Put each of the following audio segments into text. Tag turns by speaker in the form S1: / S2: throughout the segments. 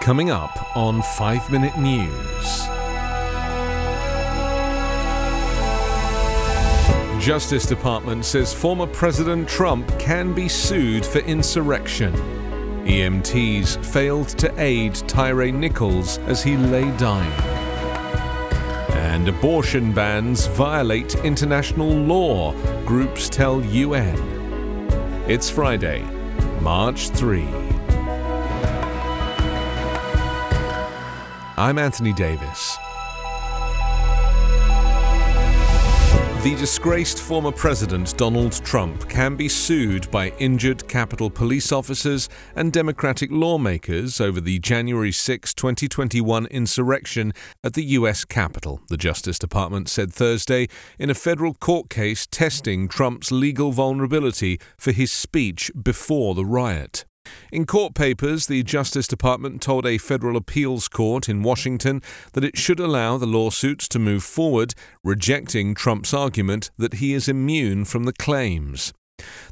S1: Coming up on 5 Minute News. Justice Department says former President Trump can be sued for insurrection. EMTs failed to aid Tyre Nichols as he lay dying. And abortion bans violate international law, groups tell UN. It's Friday, March 3. I'm Anthony Davis. The disgraced former president Donald Trump can be sued by injured Capitol police officers and Democratic lawmakers over the January 6, 2021 insurrection at the U.S. Capitol, the Justice Department said Thursday in a federal court case testing Trump's legal vulnerability for his speech before the riot. In court papers, the Justice Department told a federal appeals court in Washington that it should allow the lawsuits to move forward, rejecting Trump's argument that he is immune from the claims.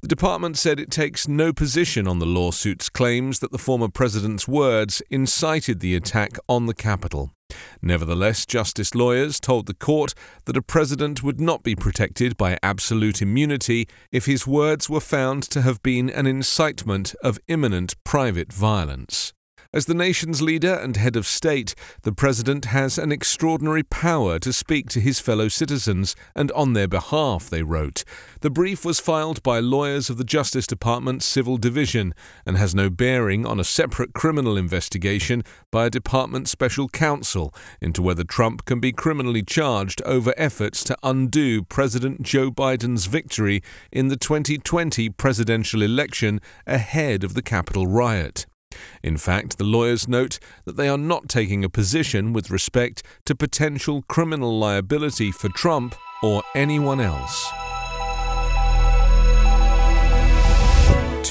S1: The department said it takes no position on the lawsuit's claims that the former president's words incited the attack on the Capitol. Nevertheless, justice lawyers told the court that a president would not be protected by absolute immunity if his words were found to have been an incitement of imminent private violence. As the nation's leader and head of state, the president has an extraordinary power to speak to his fellow citizens and on their behalf, they wrote. The brief was filed by lawyers of the Justice Department's Civil Division and has no bearing on a separate criminal investigation by a department special counsel into whether Trump can be criminally charged over efforts to undo President Joe Biden's victory in the 2020 presidential election ahead of the Capitol riot. In fact, the lawyers note that they are not taking a position with respect to potential criminal liability for Trump or anyone else.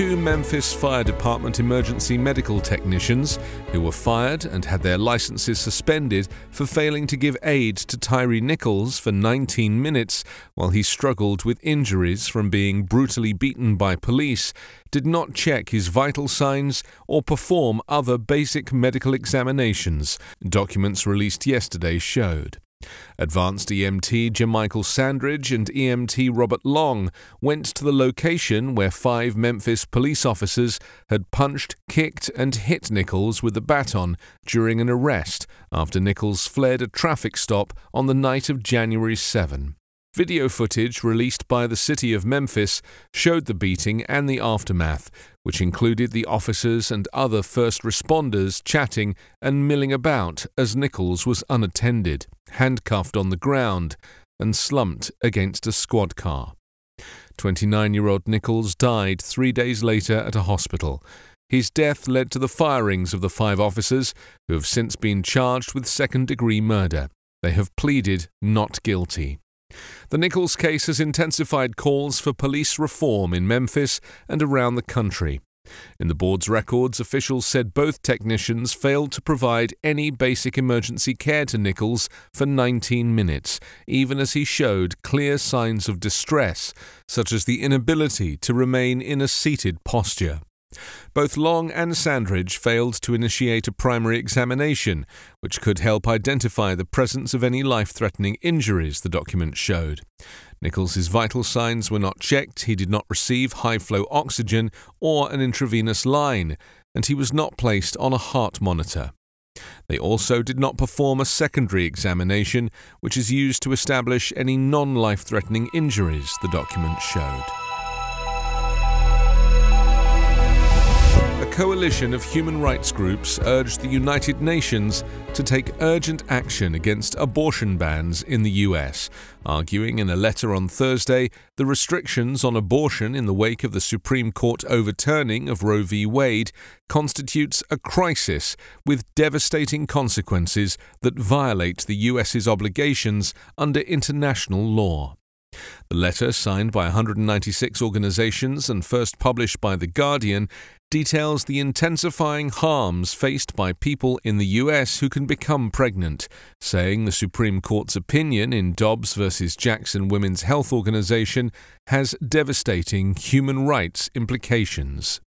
S1: Two Memphis Fire Department emergency medical technicians who were fired and had their licenses suspended for failing to give aid to Tyree Nichols for 19 minutes while he struggled with injuries from being brutally beaten by police did not check his vital signs or perform other basic medical examinations, documents released yesterday showed. Advanced EMT JaMichael Sandridge and EMT Robert Long went to the location where five Memphis police officers had punched, kicked, and hit Nichols with a baton during an arrest after Nichols fled a traffic stop on the night of January 7. Video footage released by the city of Memphis showed the beating and the aftermath, which included the officers and other first responders chatting and milling about as Nichols was unattended, handcuffed on the ground, and slumped against a squad car. 29 year old Nichols died three days later at a hospital. His death led to the firings of the five officers, who have since been charged with second degree murder. They have pleaded not guilty. The Nichols case has intensified calls for police reform in Memphis and around the country. In the board's records, officials said both technicians failed to provide any basic emergency care to Nichols for 19 minutes, even as he showed clear signs of distress, such as the inability to remain in a seated posture. Both Long and Sandridge failed to initiate a primary examination, which could help identify the presence of any life threatening injuries, the document showed. Nichols's vital signs were not checked, he did not receive high flow oxygen or an intravenous line, and he was not placed on a heart monitor. They also did not perform a secondary examination, which is used to establish any non life threatening injuries, the document showed. Coalition of human rights groups urged the United Nations to take urgent action against abortion bans in the US, arguing in a letter on Thursday the restrictions on abortion in the wake of the Supreme Court overturning of Roe v. Wade constitutes a crisis with devastating consequences that violate the US's obligations under international law. The letter, signed by 196 organizations and first published by The Guardian, details the intensifying harms faced by people in the US who can become pregnant, saying the Supreme Court's opinion in Dobbs v. Jackson Women's Health Organization has devastating human rights implications.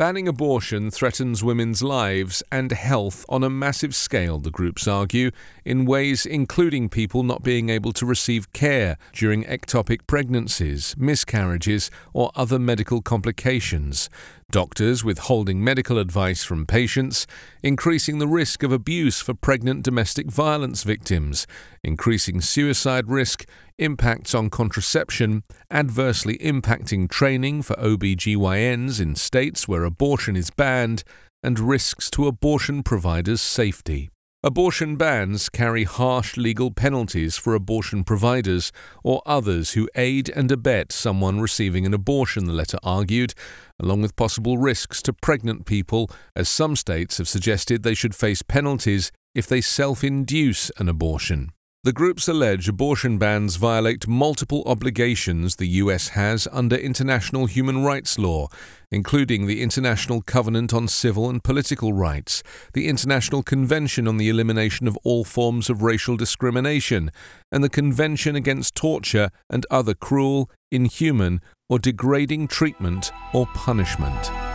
S1: Banning abortion threatens women's lives and health on a massive scale, the groups argue, in ways including people not being able to receive care during ectopic pregnancies, miscarriages, or other medical complications, doctors withholding medical advice from patients, increasing the risk of abuse for pregnant domestic violence victims, increasing suicide risk, impacts on contraception, adversely impacting training for OBGYNs in states where abortion is banned, and risks to abortion providers' safety. Abortion bans carry harsh legal penalties for abortion providers or others who aid and abet someone receiving an abortion, the letter argued, along with possible risks to pregnant people, as some states have suggested they should face penalties if they self induce an abortion. The groups allege abortion bans violate multiple obligations the US has under international human rights law, including the International Covenant on Civil and Political Rights, the International Convention on the Elimination of All Forms of Racial Discrimination, and the Convention Against Torture and Other Cruel, Inhuman, or Degrading Treatment or Punishment.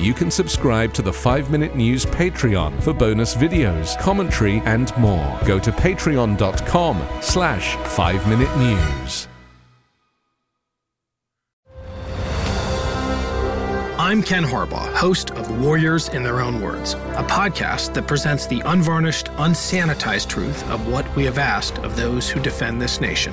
S1: You can subscribe to the 5 Minute News Patreon for bonus videos, commentary, and more. Go to patreon.com slash 5 Minute News.
S2: I'm Ken Harbaugh, host of Warriors in Their Own Words, a podcast that presents the unvarnished, unsanitized truth of what we have asked of those who defend this nation.